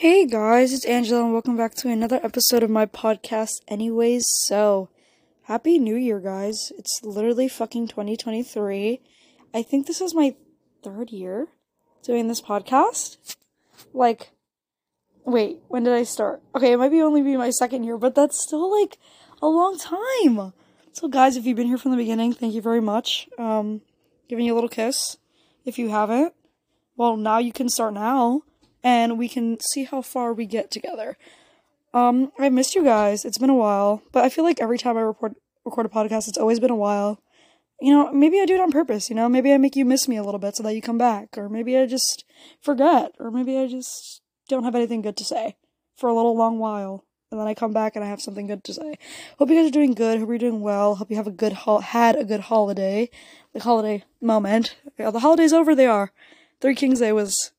Hey guys, it's Angela and welcome back to another episode of my podcast anyways. So, happy new year guys. It's literally fucking 2023. I think this is my third year doing this podcast. Like wait, when did I start? Okay, it might be only be my second year, but that's still like a long time. So guys, if you've been here from the beginning, thank you very much. Um giving you a little kiss if you haven't. Well, now you can start now and we can see how far we get together. Um, I missed you guys. It's been a while, but I feel like every time I report, record a podcast, it's always been a while. You know, maybe I do it on purpose, you know? Maybe I make you miss me a little bit so that you come back, or maybe I just forget, or maybe I just don't have anything good to say for a little long while. And then I come back and I have something good to say. Hope you guys are doing good. Hope you're doing well. Hope you have a good had a good holiday, like holiday moment. Yeah, the holiday's over. They are. Three Kings Day was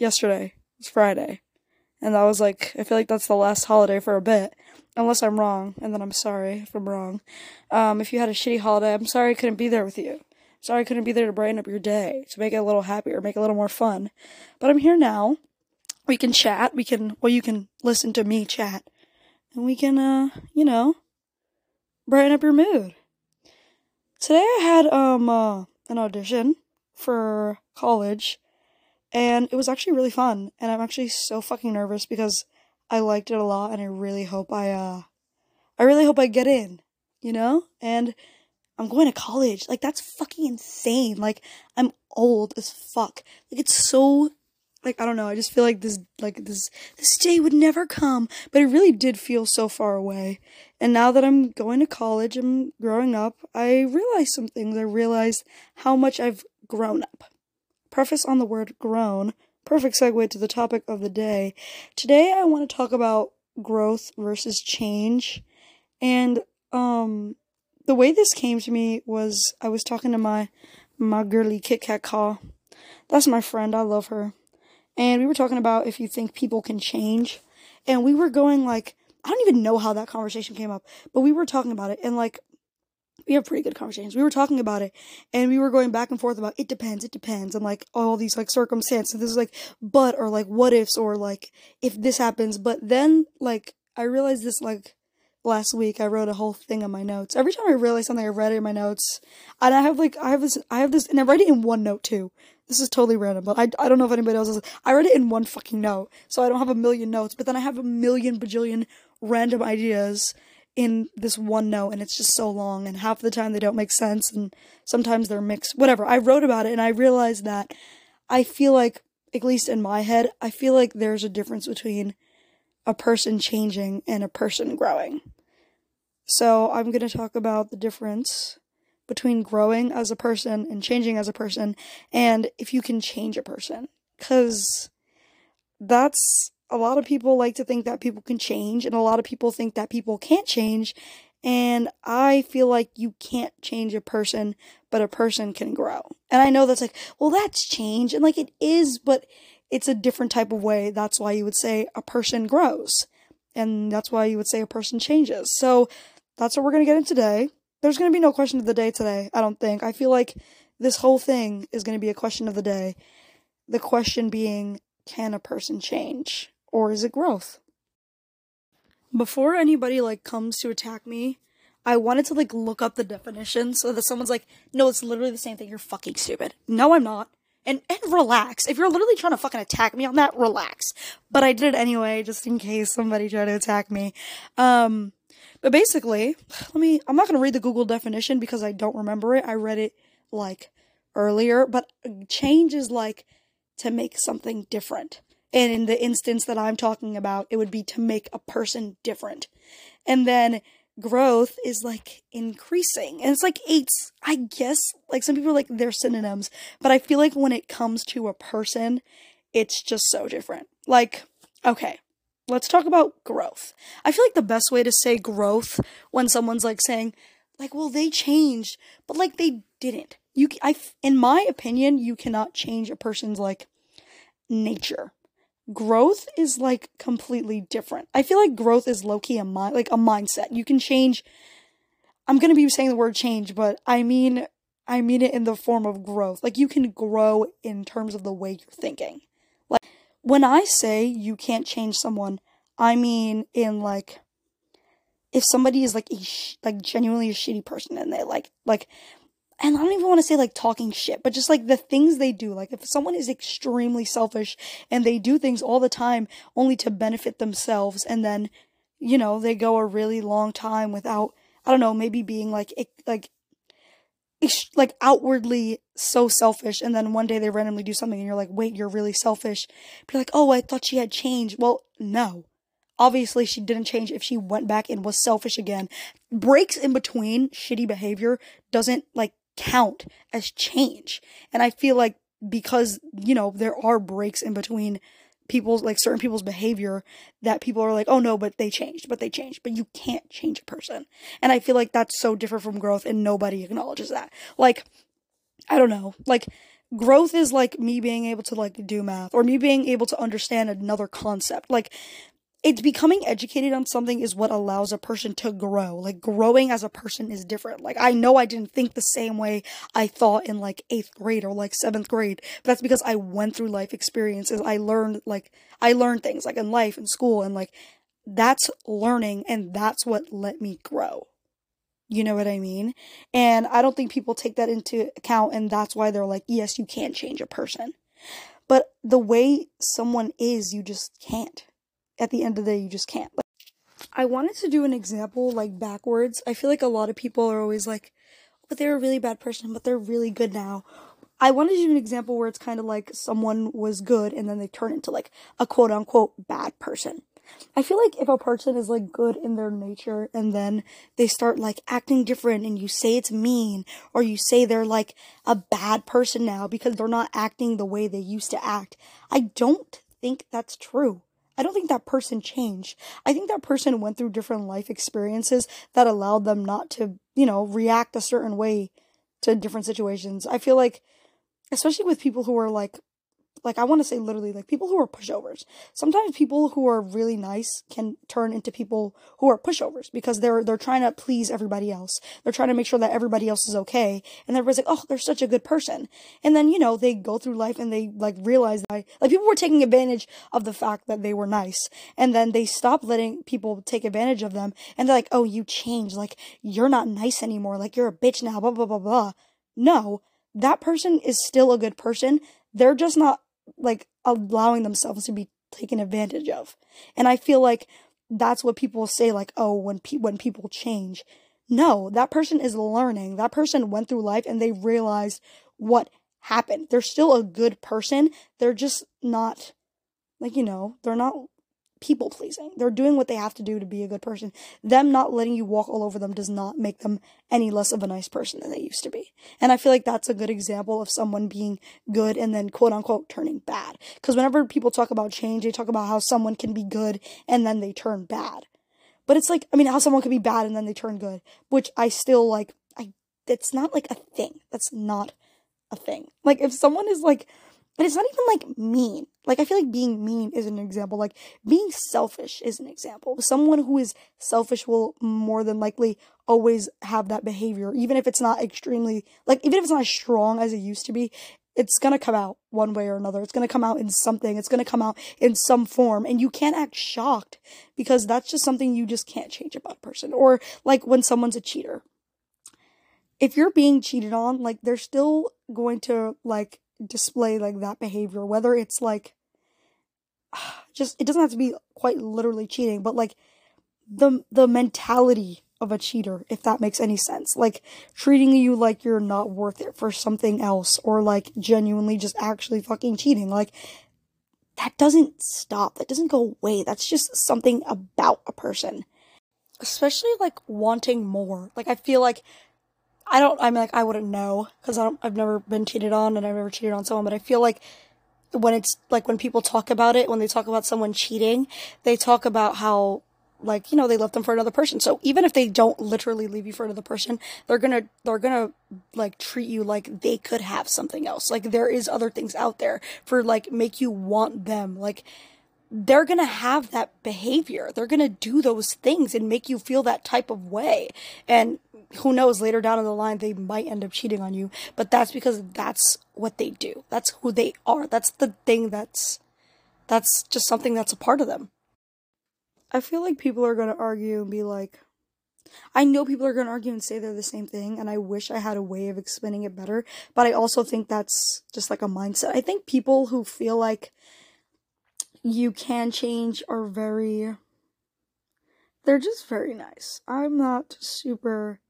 yesterday. It's Friday. And that was like, I feel like that's the last holiday for a bit. Unless I'm wrong, and then I'm sorry if I'm wrong. Um, if you had a shitty holiday, I'm sorry I couldn't be there with you. Sorry I couldn't be there to brighten up your day, to make it a little happier, make it a little more fun. But I'm here now. We can chat. We can, well, you can listen to me chat. And we can, uh, you know, brighten up your mood. Today I had, um, uh, an audition for college and it was actually really fun and i'm actually so fucking nervous because i liked it a lot and i really hope i uh i really hope i get in you know? And i'm going to college. Like that's fucking insane. Like i'm old as fuck. Like it's so like i don't know. I just feel like this like this this day would never come. But it really did feel so far away. And now that i'm going to college i'm growing up i realize some things. I realize how much i've grown up Preface on the word grown. Perfect segue to the topic of the day. Today I want to talk about growth versus change. And um the way this came to me was I was talking to my my girly Kit Kat call. That's my friend. I love her. And we were talking about if you think people can change. And we were going like I don't even know how that conversation came up, but we were talking about it and like we have pretty good conversations. We were talking about it and we were going back and forth about it depends, it depends, and like all these like circumstances. This is like but or like what ifs or like if this happens. But then like I realized this like last week I wrote a whole thing on my notes. Every time I realize something I read it in my notes. And I have like I have this I have this and I write it in one note too. This is totally random, but I, I don't know if anybody else does. I read it in one fucking note. So I don't have a million notes, but then I have a million bajillion random ideas in this one note and it's just so long and half the time they don't make sense and sometimes they're mixed whatever. I wrote about it and i realized that i feel like at least in my head i feel like there's a difference between a person changing and a person growing. So i'm going to talk about the difference between growing as a person and changing as a person and if you can change a person cuz that's a lot of people like to think that people can change, and a lot of people think that people can't change. And I feel like you can't change a person, but a person can grow. And I know that's like, well, that's change. And like it is, but it's a different type of way. That's why you would say a person grows. And that's why you would say a person changes. So that's what we're going to get in today. There's going to be no question of the day today, I don't think. I feel like this whole thing is going to be a question of the day. The question being, can a person change? Or is it growth? Before anybody like comes to attack me, I wanted to like look up the definition so that someone's like, no, it's literally the same thing. You're fucking stupid. No, I'm not. And and relax. If you're literally trying to fucking attack me on that, relax. But I did it anyway, just in case somebody tried to attack me. Um, but basically, let me. I'm not gonna read the Google definition because I don't remember it. I read it like earlier. But change is like to make something different. And in the instance that I'm talking about, it would be to make a person different. And then growth is like increasing. And it's like it's I guess like some people are like they're synonyms, but I feel like when it comes to a person, it's just so different. Like, okay, let's talk about growth. I feel like the best way to say growth when someone's like saying like, well, they changed, but like they didn't. You I in my opinion, you cannot change a person's like nature growth is like completely different. I feel like growth is low key a mind like a mindset. You can change I'm to be saying the word change, but I mean I mean it in the form of growth. Like you can grow in terms of the way you're thinking. Like when I say you can't change someone, I mean in like if somebody is like a sh- like genuinely a shitty person and they like like and I don't even want to say like talking shit, but just like the things they do. Like if someone is extremely selfish and they do things all the time only to benefit themselves and then you know, they go a really long time without I don't know, maybe being like like like outwardly so selfish and then one day they randomly do something and you're like, "Wait, you're really selfish." Be like, "Oh, I thought she had changed." Well, no. Obviously, she didn't change if she went back and was selfish again. Breaks in between shitty behavior doesn't like count as change. And I feel like because, you know, there are breaks in between people's like certain people's behavior that people are like, oh no, but they changed, but they changed. But you can't change a person. And I feel like that's so different from growth and nobody acknowledges that. Like, I don't know. Like growth is like me being able to like do math or me being able to understand another concept. Like it's becoming educated on something is what allows a person to grow. Like growing as a person is different. Like I know I didn't think the same way I thought in like eighth grade or like seventh grade, but that's because I went through life experiences. I learned like I learned things like in life and school and like that's learning and that's what let me grow. You know what I mean? And I don't think people take that into account and that's why they're like, yes, you can change a person. But the way someone is, you just can't at the end of the day, you just can't. Like, I wanted to do an example like backwards. I feel like a lot of people are always like, but they're a really bad person, but they're really good now. I wanted to do an example where it's kind of like someone was good and then they turn into like a quote unquote bad person. I feel like if a person is like good in their nature and then they start like acting different and you say it's mean or you say they're like a bad person now because they're not acting the way they used to act, I don't think that's true. I don't think that person changed. I think that person went through different life experiences that allowed them not to, you know, react a certain way to different situations. I feel like, especially with people who are like like I want to say literally like people who are pushovers. Sometimes people who are really nice can turn into people who are pushovers because they're they're trying to please everybody else. They're trying to make sure that everybody else is okay, and everybody's like, "Oh, they're such a good person." And then you know they go through life and they like realize that like people were taking advantage of the fact that they were nice, and then they stop letting people take advantage of them, and they're like, "Oh, you changed. Like you're not nice anymore. Like you're a bitch now." Blah blah blah blah. No, that person is still a good person. They're just not like allowing themselves to be taken advantage of. And I feel like that's what people say like, "Oh, when pe- when people change." No, that person is learning. That person went through life and they realized what happened. They're still a good person. They're just not like, you know, they're not people pleasing. They're doing what they have to do to be a good person. Them not letting you walk all over them does not make them any less of a nice person than they used to be. And I feel like that's a good example of someone being good and then quote unquote turning bad. Because whenever people talk about change, they talk about how someone can be good and then they turn bad. But it's like, I mean, how someone can be bad and then they turn good, which I still like, I, it's not like a thing. That's not a thing. Like, if someone is like, and it's not even like mean. Like I feel like being mean is an example. Like being selfish is an example. Someone who is selfish will more than likely always have that behavior, even if it's not extremely like even if it's not as strong as it used to be. It's gonna come out one way or another. It's gonna come out in something. It's gonna come out in some form, and you can't act shocked because that's just something you just can't change about a person. Or like when someone's a cheater, if you're being cheated on, like they're still going to like display like that behavior, whether it's like just it doesn't have to be quite literally cheating, but like the the mentality of a cheater, if that makes any sense. Like treating you like you're not worth it for something else or like genuinely just actually fucking cheating. Like that doesn't stop. That doesn't go away. That's just something about a person. Especially like wanting more. Like I feel like I don't. I'm like I wouldn't know because I've never been cheated on, and I've never cheated on someone. But I feel like when it's like when people talk about it, when they talk about someone cheating, they talk about how like you know they left them for another person. So even if they don't literally leave you for another person, they're gonna they're gonna like treat you like they could have something else. Like there is other things out there for like make you want them. Like they're to have that behavior. They're to do those things and make you feel that type of way. And who knows, later down the line, they might end up cheating on you. But that's because that's what they do. That's who they are. That's the thing that's That's just something that's a part of them. I feel like people are going to argue and be like, I know people are going to argue and say they're the same thing, and I wish I had a way of explaining it better, but I also think that's just like a mindset. I think people who feel like you can change are very. They're just very nice. I'm not super.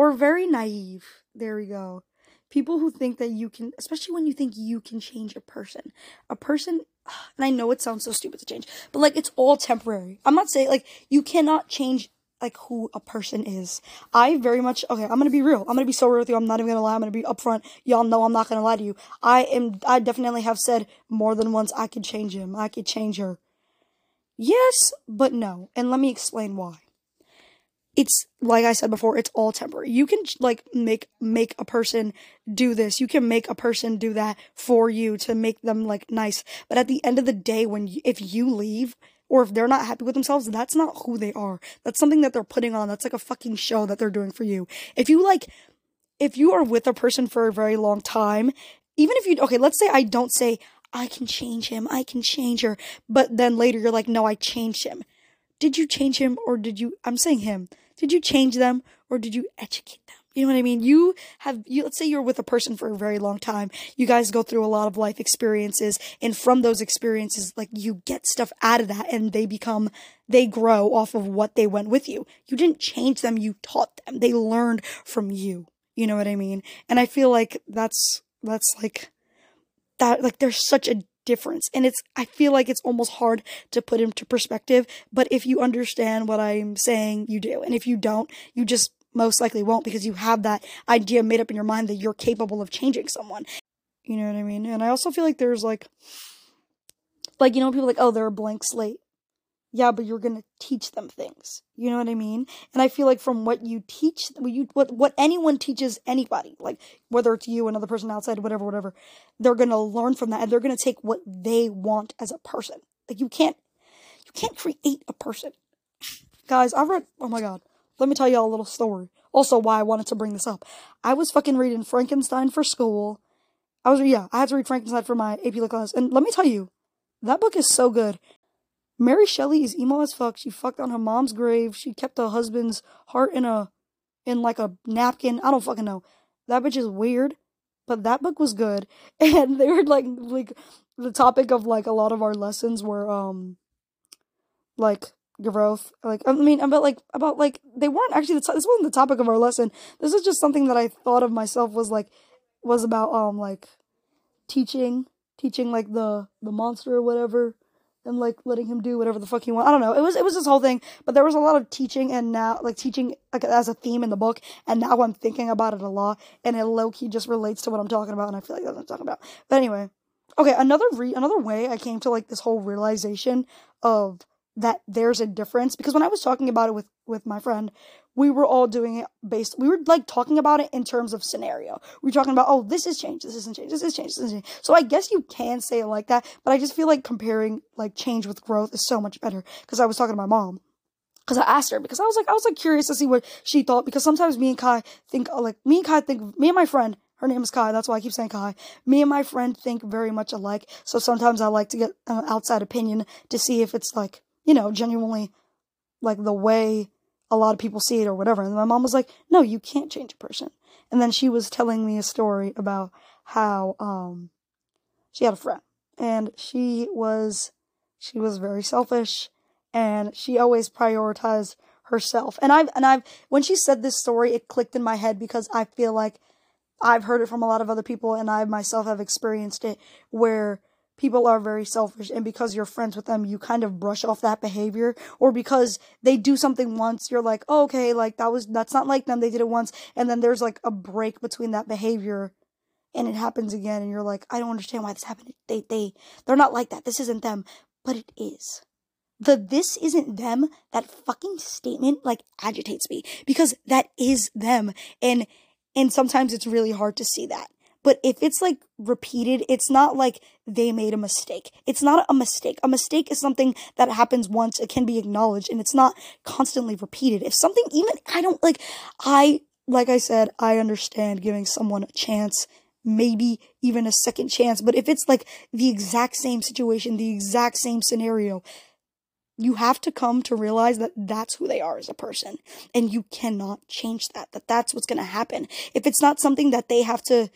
Or very naive. There we go. People who think that you can, especially when you think you can change a person. A person and I know it sounds so stupid to change, but like it's all temporary. I'm not saying like you cannot change like who a person is. I very much okay. I'm gonna be real. I'm gonna be so real with you. I'm not even gonna lie. I'm gonna be upfront. Y'all know I'm not gonna lie to you. I am. I definitely have said more than once. I could change him. I could change her. Yes, but no. And let me explain why. It's like I said before. It's all temporary. You can like make make a person do this. You can make a person do that for you to make them like nice. But at the end of the day, when you, if you leave or if they're not happy with themselves, that's not who they are. That's something that they're putting on. That's like a fucking show that they're doing for you. If you like, if you are with a person for a very long time, even if you, okay, let's say I don't say, I can change him, I can change her, but then later you're like, no, I changed him. Did you change him or did you, I'm saying him, did you change them or did you educate them? You know what I mean? You have, you, let's say you're with a person for a very long time. You guys go through a lot of life experiences. And from those experiences, like you get stuff out of that and they become, they grow off of what they went with you. You didn't change them. You taught them. They learned from you. You know what I mean? And I feel like that's, that's like, that, like there's such a difference. And it's, I feel like it's almost hard to put into perspective. But if you understand what I'm saying, you do. And if you don't, you just most likely won't because you have that idea made up in your mind that you're capable of changing someone. You know what I mean? And I also feel like there's like, like, you know, people like, oh, they're a blank slate. Yeah, but you're gonna teach them things. You know what I mean? And I feel like from what you teach, what you what what anyone teaches anybody, like whether it's you, another person outside, whatever, whatever, they're gonna learn from that, and they're gonna take what they want as a person. Like you can't, you can't create a person. Guys, I've read. Oh my god, let me tell y'all a little story. Also, why I wanted to bring this up. I was fucking reading Frankenstein for school. I was, yeah, I had to read Frankenstein for my AP Lit class. And let me tell you, that book is so good. Mary Shelley is emo as fuck. She fucked on her mom's grave. She kept her husband's heart in a, in like a napkin. I don't fucking know. That bitch is weird, but that book was good. And they were like, like, the topic of like a lot of our lessons were, um, like growth. Like I mean, about like about like they weren't actually the to- this wasn't the topic of our lesson. This is just something that I thought of myself was like was about um like teaching teaching like the the monster or whatever and like letting him do whatever the fuck he want. I don't know. It was it was this whole thing, but there was a lot of teaching and now like teaching like as a theme in the book, and now I'm thinking about it a lot, and it low key just relates to what I'm talking about, and I feel like that's what I'm talking about. But anyway, okay, another re another way I came to like this whole realization of that there's a difference because when I was talking about it with with my friend, we were all doing it based. We were like talking about it in terms of scenario. We were talking about, oh, this is change, this isn't change, this is change, this isn't change. So I guess you can say it like that, but I just feel like comparing like change with growth is so much better because I was talking to my mom because I asked her because I was like I was like curious to see what she thought because sometimes me and Kai think uh, like me and Kai think me and my friend her name is Kai that's why I keep saying Kai me and my friend think very much alike so sometimes I like to get an outside opinion to see if it's like you know, genuinely like the way a lot of people see it or whatever. And my mom was like, no, you can't change a person. And then she was telling me a story about how um she had a friend and she was she was very selfish and she always prioritized herself. And I've and I've when she said this story it clicked in my head because I feel like I've heard it from a lot of other people and I myself have experienced it where people are very selfish and because you're friends with them you kind of brush off that behavior or because they do something once you're like oh, okay like that was that's not like them they did it once and then there's like a break between that behavior and it happens again and you're like i don't understand why this happened. They they they're not like that this isn't them but it is. The this isn't them that fucking statement like agitates me because that is them and and sometimes it's really hard to see that but if it's like repeated, it's not like they made a mistake. It's not a mistake. A mistake is something that happens once, it can be acknowledged, and it's not constantly repeated. If something, even, I don't like, I, like I said, I understand giving someone a chance maybe even a second chance. But if it's like the exact same situation, the exact same scenario, you have to come to realize that that's who they are as a person and you cannot change that that that's what's going to happen if it's not something that they have to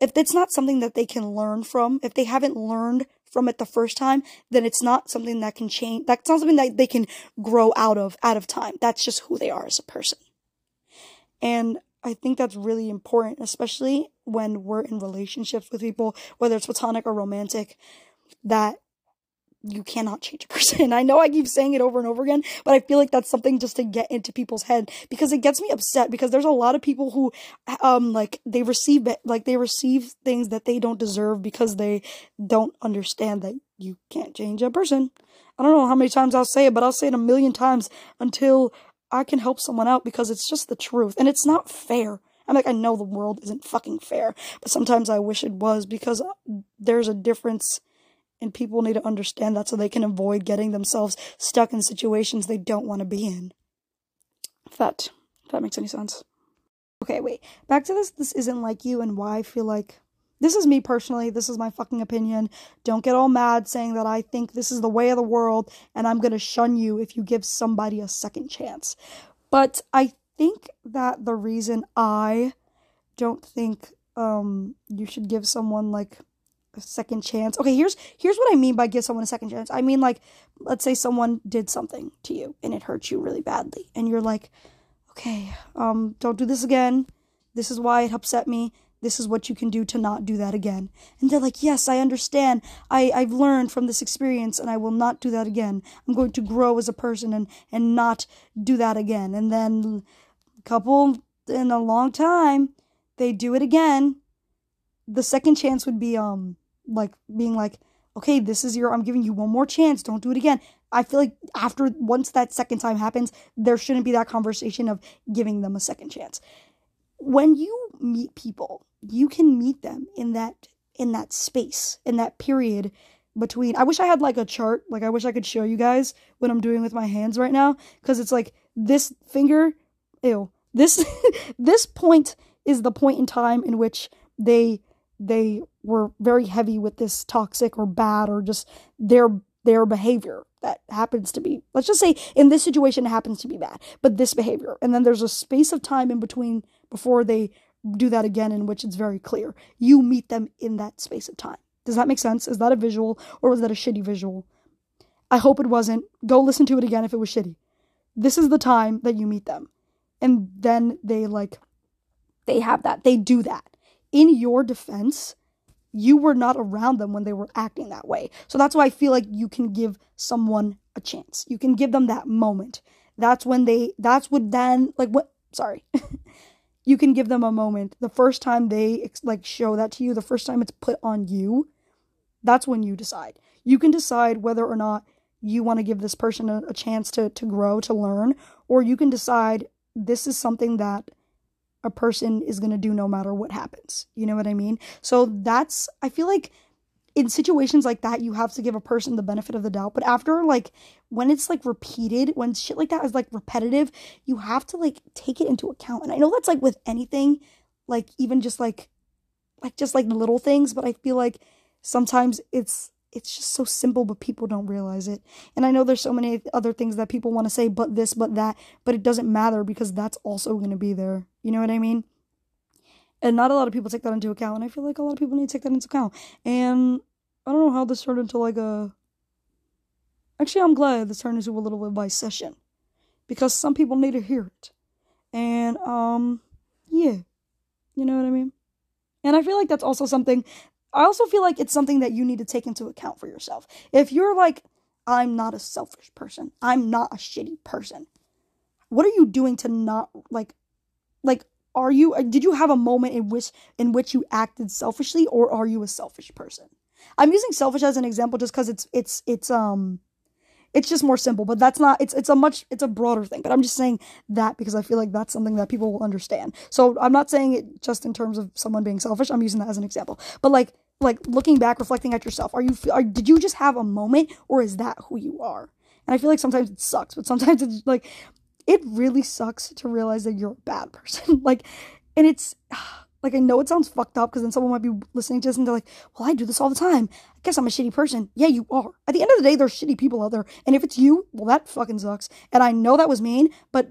if it's not something that they can learn from if they haven't learned from it the first time then it's not something that can change that's not something that they can grow out of out of time. That's just who they are as a person. And i think that's really important especially when we're in relationships with people whether it's platonic or romantic that you cannot change a person. I know I keep saying it over and over again, but I feel like that's something just to get into people's head because it gets me upset because there's a lot of people who um like they receive it like they receive things that they don't deserve because they don't understand that you can't change a person. I don't know how many times I'll say it, but I'll say it a million times until I can help someone out because it's just the truth and it's not fair. I'm like I know the world isn't fucking fair, but sometimes I wish it was because there's a difference and people need to understand that so they can avoid getting themselves stuck in situations they don't want to be in. If that, if that makes any sense. Okay, wait. Back to this. This isn't like you and why I feel like. This is me personally. This is my fucking opinion. Don't get all mad saying that I think this is the way of the world and I'm going to shun you if you give somebody a second chance. But I think that the reason I don't think um you should give someone like a second chance. Okay, here's here's what I mean by give someone a second chance. I mean like let's say someone did something to you and it hurt you really badly and you're like, "Okay, um don't do this again. This is why it upset me. This is what you can do to not do that again." And they're like, "Yes, I understand. I I've learned from this experience and I will not do that again. I'm going to grow as a person and and not do that again." And then a couple in a long time, they do it again the second chance would be um like being like, okay, this is your, I'm giving you one more chance. Don't do it again. I feel like after once that second time happens, there shouldn't be that conversation of giving them a second chance. When you meet people, you can meet them in that in that space, in that period between I wish I had like a chart, like I wish I could show you guys what I'm doing with my hands right now cuz it's like this finger, ew. This this point is the point in time in which they they were very heavy with this toxic or bad or just their their behavior that happens to be let's just say in this situation it happens to be bad but this behavior. And then there's a space of time in between before they do that again in which it's very clear. You meet them in that space of time. Does that make sense? Is that a visual or was that a shitty visual? I hope it wasn't. Go listen to it again if it was shitty. This is the time that you meet them. And then they like they have that. They do that. In your defense, you were not around them when they were acting that way. So that's why I feel like you can give someone a chance. You can give them that moment. That's when they, that's what then, like, what, sorry. you can give them a moment. The first time they, like, show that to you, the first time it's put on you, that's when you decide. You can decide whether or not you want to give this person a, a chance to, to grow, to learn, or you can decide this is something that a person is going to do no matter what happens. You know what I mean? So that's, I feel like in situations like that, you have to give a person the benefit of the doubt. But after, like, when it's like repeated, when shit like that is like repetitive, you have to like take it into account. And I know that's like with anything, like, even just like, like, just like little things, but I feel like sometimes it's it's just so simple, but people don't realize it. And I know there's so many other things that people want to say, but this, but that, but it doesn't matter because that's also going to be there. You know what I mean? And not a lot of people take that into account. And I feel like a lot of people need to take that into account. And I don't know how this turned into like a. Actually, I'm glad this turned into a little by session because some people need to hear it. And, um, yeah. You know what I mean? And I feel like that's also something I also feel like it's something that you need to take into account for yourself. If you're like, I'm not a selfish person, I'm not a shitty person, what are you doing to not like, like, are you, did you have a moment in which, in which you acted selfishly or are you a selfish person? I'm using selfish as an example just because it's, it's, it's, um, it's just more simple but that's not it's it's a much it's a broader thing but i'm just saying that because i feel like that's something that people will understand so i'm not saying it just in terms of someone being selfish i'm using that as an example but like like looking back reflecting at yourself are you are, did you just have a moment or is that who you are and i feel like sometimes it sucks but sometimes it's like it really sucks to realize that you're a bad person like and it's Like, I know it sounds fucked up because then someone might be listening to this and they're like, well, I do this all the time. I guess I'm a shitty person. Yeah, you are. At the end of the day, there's shitty people out there. And if it's you, well, that fucking sucks. And I know that was mean, but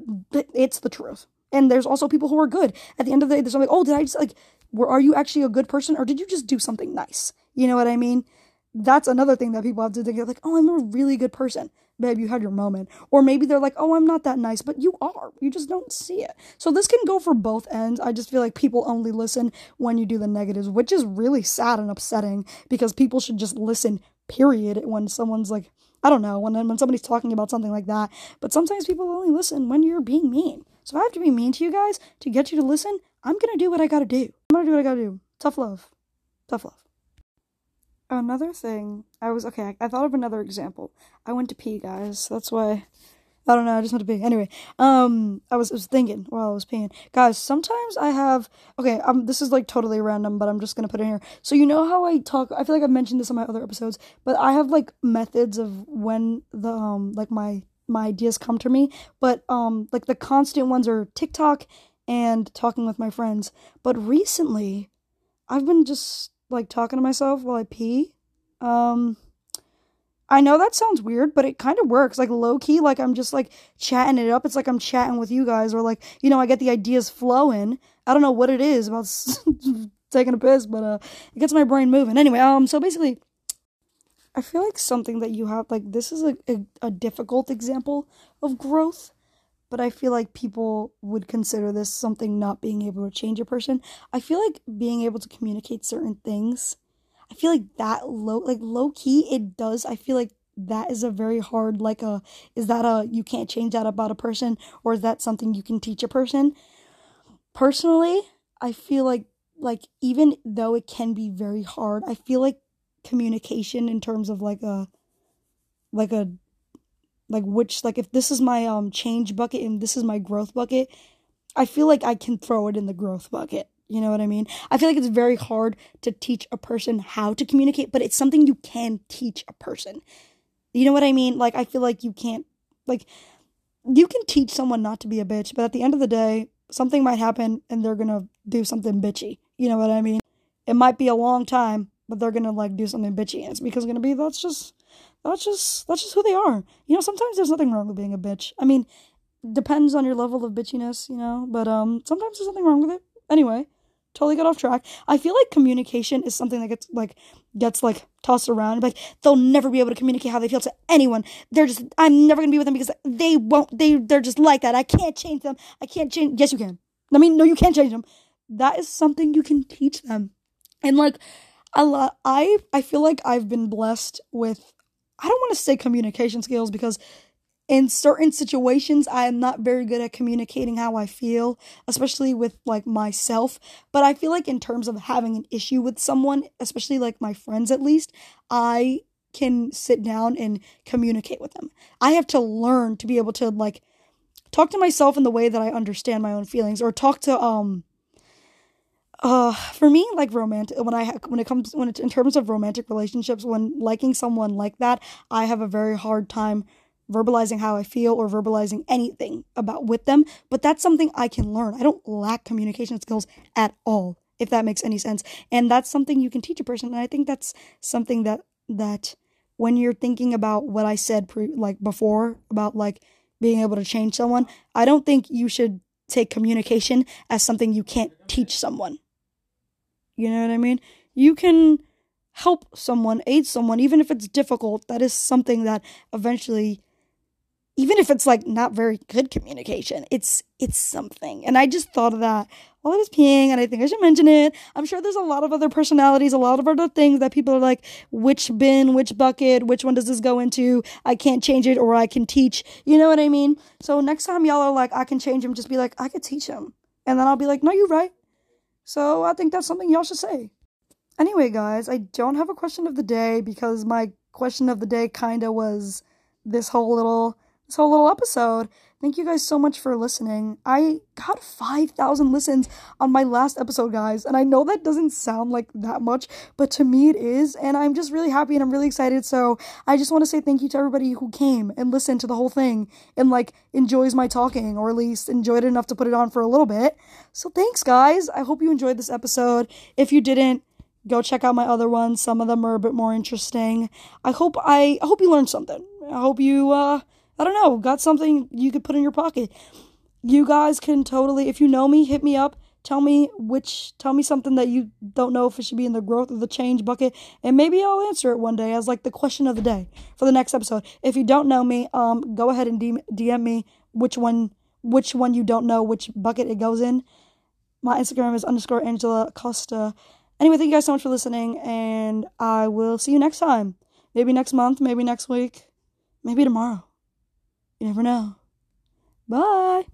it's the truth. And there's also people who are good. At the end of the day, there's like, oh, did I just, like, were, are you actually a good person or did you just do something nice? You know what I mean? That's another thing that people have to think. Like, oh, I'm a really good person babe, you had your moment. Or maybe they're like, oh, I'm not that nice, but you are. You just don't see it. So this can go for both ends. I just feel like people only listen when you do the negatives, which is really sad and upsetting because people should just listen, period, when someone's like, I don't know, when, when somebody's talking about something like that. But sometimes people only listen when you're being mean. So if I have to be mean to you guys to get you to listen, I'm to do what I got to do. I'm to do what I got to do. Tough love. Tough love. Another thing, I was okay. I, I, thought of another example. I went to pee, guys. That's why. I don't know. I just went to pee. Anyway, um, I was, I was thinking while I was peeing, guys. Sometimes I have okay. Um, this is like totally random, but I'm just gonna put it in here. So you know how I talk? I feel like I've mentioned this in my other episodes, but I have like methods of when the um like my my ideas come to me. But um, like the constant ones are TikTok and talking with my friends. But recently, I've been just like talking to myself while I pee. Um I know that sounds weird, but it kind of works. Like low key, like I'm just like chatting it up. It's like I'm chatting with you guys, or like you know, I get the ideas flowing. I don't know what it is about taking a piss, but uh, it gets my brain moving. Anyway, um, so basically, I feel like something that you have like this is a, a, a difficult example of growth but I feel like people would consider this something not being able to change a person. I feel like being able to communicate certain things, I feel like that low, like low key, it does. I feel like that is a very hard, like a, is that a, you can't change that about a person, or is that something you can teach a person? Personally, I feel like, like, even though it can be very hard, I feel like communication in terms of like a, like a like which like if this is my um change bucket and this is my growth bucket i feel like i can throw it in the growth bucket. You know what i mean? I feel like it's very hard to teach a person how to communicate but it's something you can teach a person. You know what i mean? Like i feel like you can't like you can teach someone not to be a bitch but at the end of the day something might happen and they're gonna do something bitchy. You know what i mean? It might be a long time but they're gonna like do something bitchy and it's because it's gonna be that's just that's just that's just who they are. You know, sometimes there's nothing wrong with being a bitch. I mean, depends on your level of bitchiness, you know, but um sometimes there's nothing wrong with it. Anyway, totally got off track. I feel like communication is something that gets like gets like tossed around. Like they'll never be able to communicate how they feel to anyone. They're just I'm never gonna be with them because they won't. They they're just like that. I can't change them. I can't change. Yes, you can. I mean, no, you can't change them. That is something you can teach them. And like a lot, I I feel like I've been blessed with I don't want to say communication skills because in certain situations I am not very good at communicating how I feel, especially with like myself, but I feel like in terms of having an issue with someone, especially like my friends at least, I can sit down and communicate with them. I have to learn to be able to like talk to myself in the way that I understand my own feelings or talk to um uh for me like romantic when i when it comes when it's in terms of romantic relationships when liking someone like that i have a very hard time verbalizing how i feel or verbalizing anything about with them but that's something i can learn. I don't lack communication skills at all if that makes any sense. And that's something you can teach a person and i think that's something that that when you're thinking about what i said pre- like before about like being able to change someone i don't think you should take communication as something you can't teach someone you know what I mean? You can help someone, aid someone, even if it's difficult. That is something that eventually even if it's like not very good communication, it's it's something. And I just thought of that while I was peeing, and I think I should mention it. I'm sure there's a lot of other personalities, a lot of other things that people are like, which bin, which bucket, which one does this go into? I can't change it, or I can teach. You know what I mean? So next time y'all are like, I can change him, just be like, I could teach him, and then I'll be like, No, you're right. So I think that's something y'all should say. Anyway, guys, I don't have a question of the day because my question of the day kind of was this whole little this whole little episode. Thank you guys so much for listening. I got 5,000 listens on my last episode, guys. And I know that doesn't sound like that much, but to me it is. And I'm just really happy and I'm really excited. So I just want to say thank you to everybody who came and listened to the whole thing and like enjoys my talking or at least enjoyed it enough to put it on for a little bit. So thanks, guys. I hope you enjoyed this episode. If you didn't, go check out my other ones. Some of them are a bit more interesting. I hope I, I hope you learned something. I hope you uh I don't know, got something you could put in your pocket. You guys can totally, if you know me, hit me up. Tell me which, tell me something that you don't know if it should be in the growth or the change bucket, and maybe I'll answer it one day as like the question of the day for the next episode. If you don't know me, um, go ahead and DM DM me which one, which one you don't know, which bucket it goes in. My Instagram is underscore Angela Acosta. Anyway, thank you guys so much for listening, and I will see you next time. Maybe next month, maybe next week, maybe tomorrow. You never know. Bye.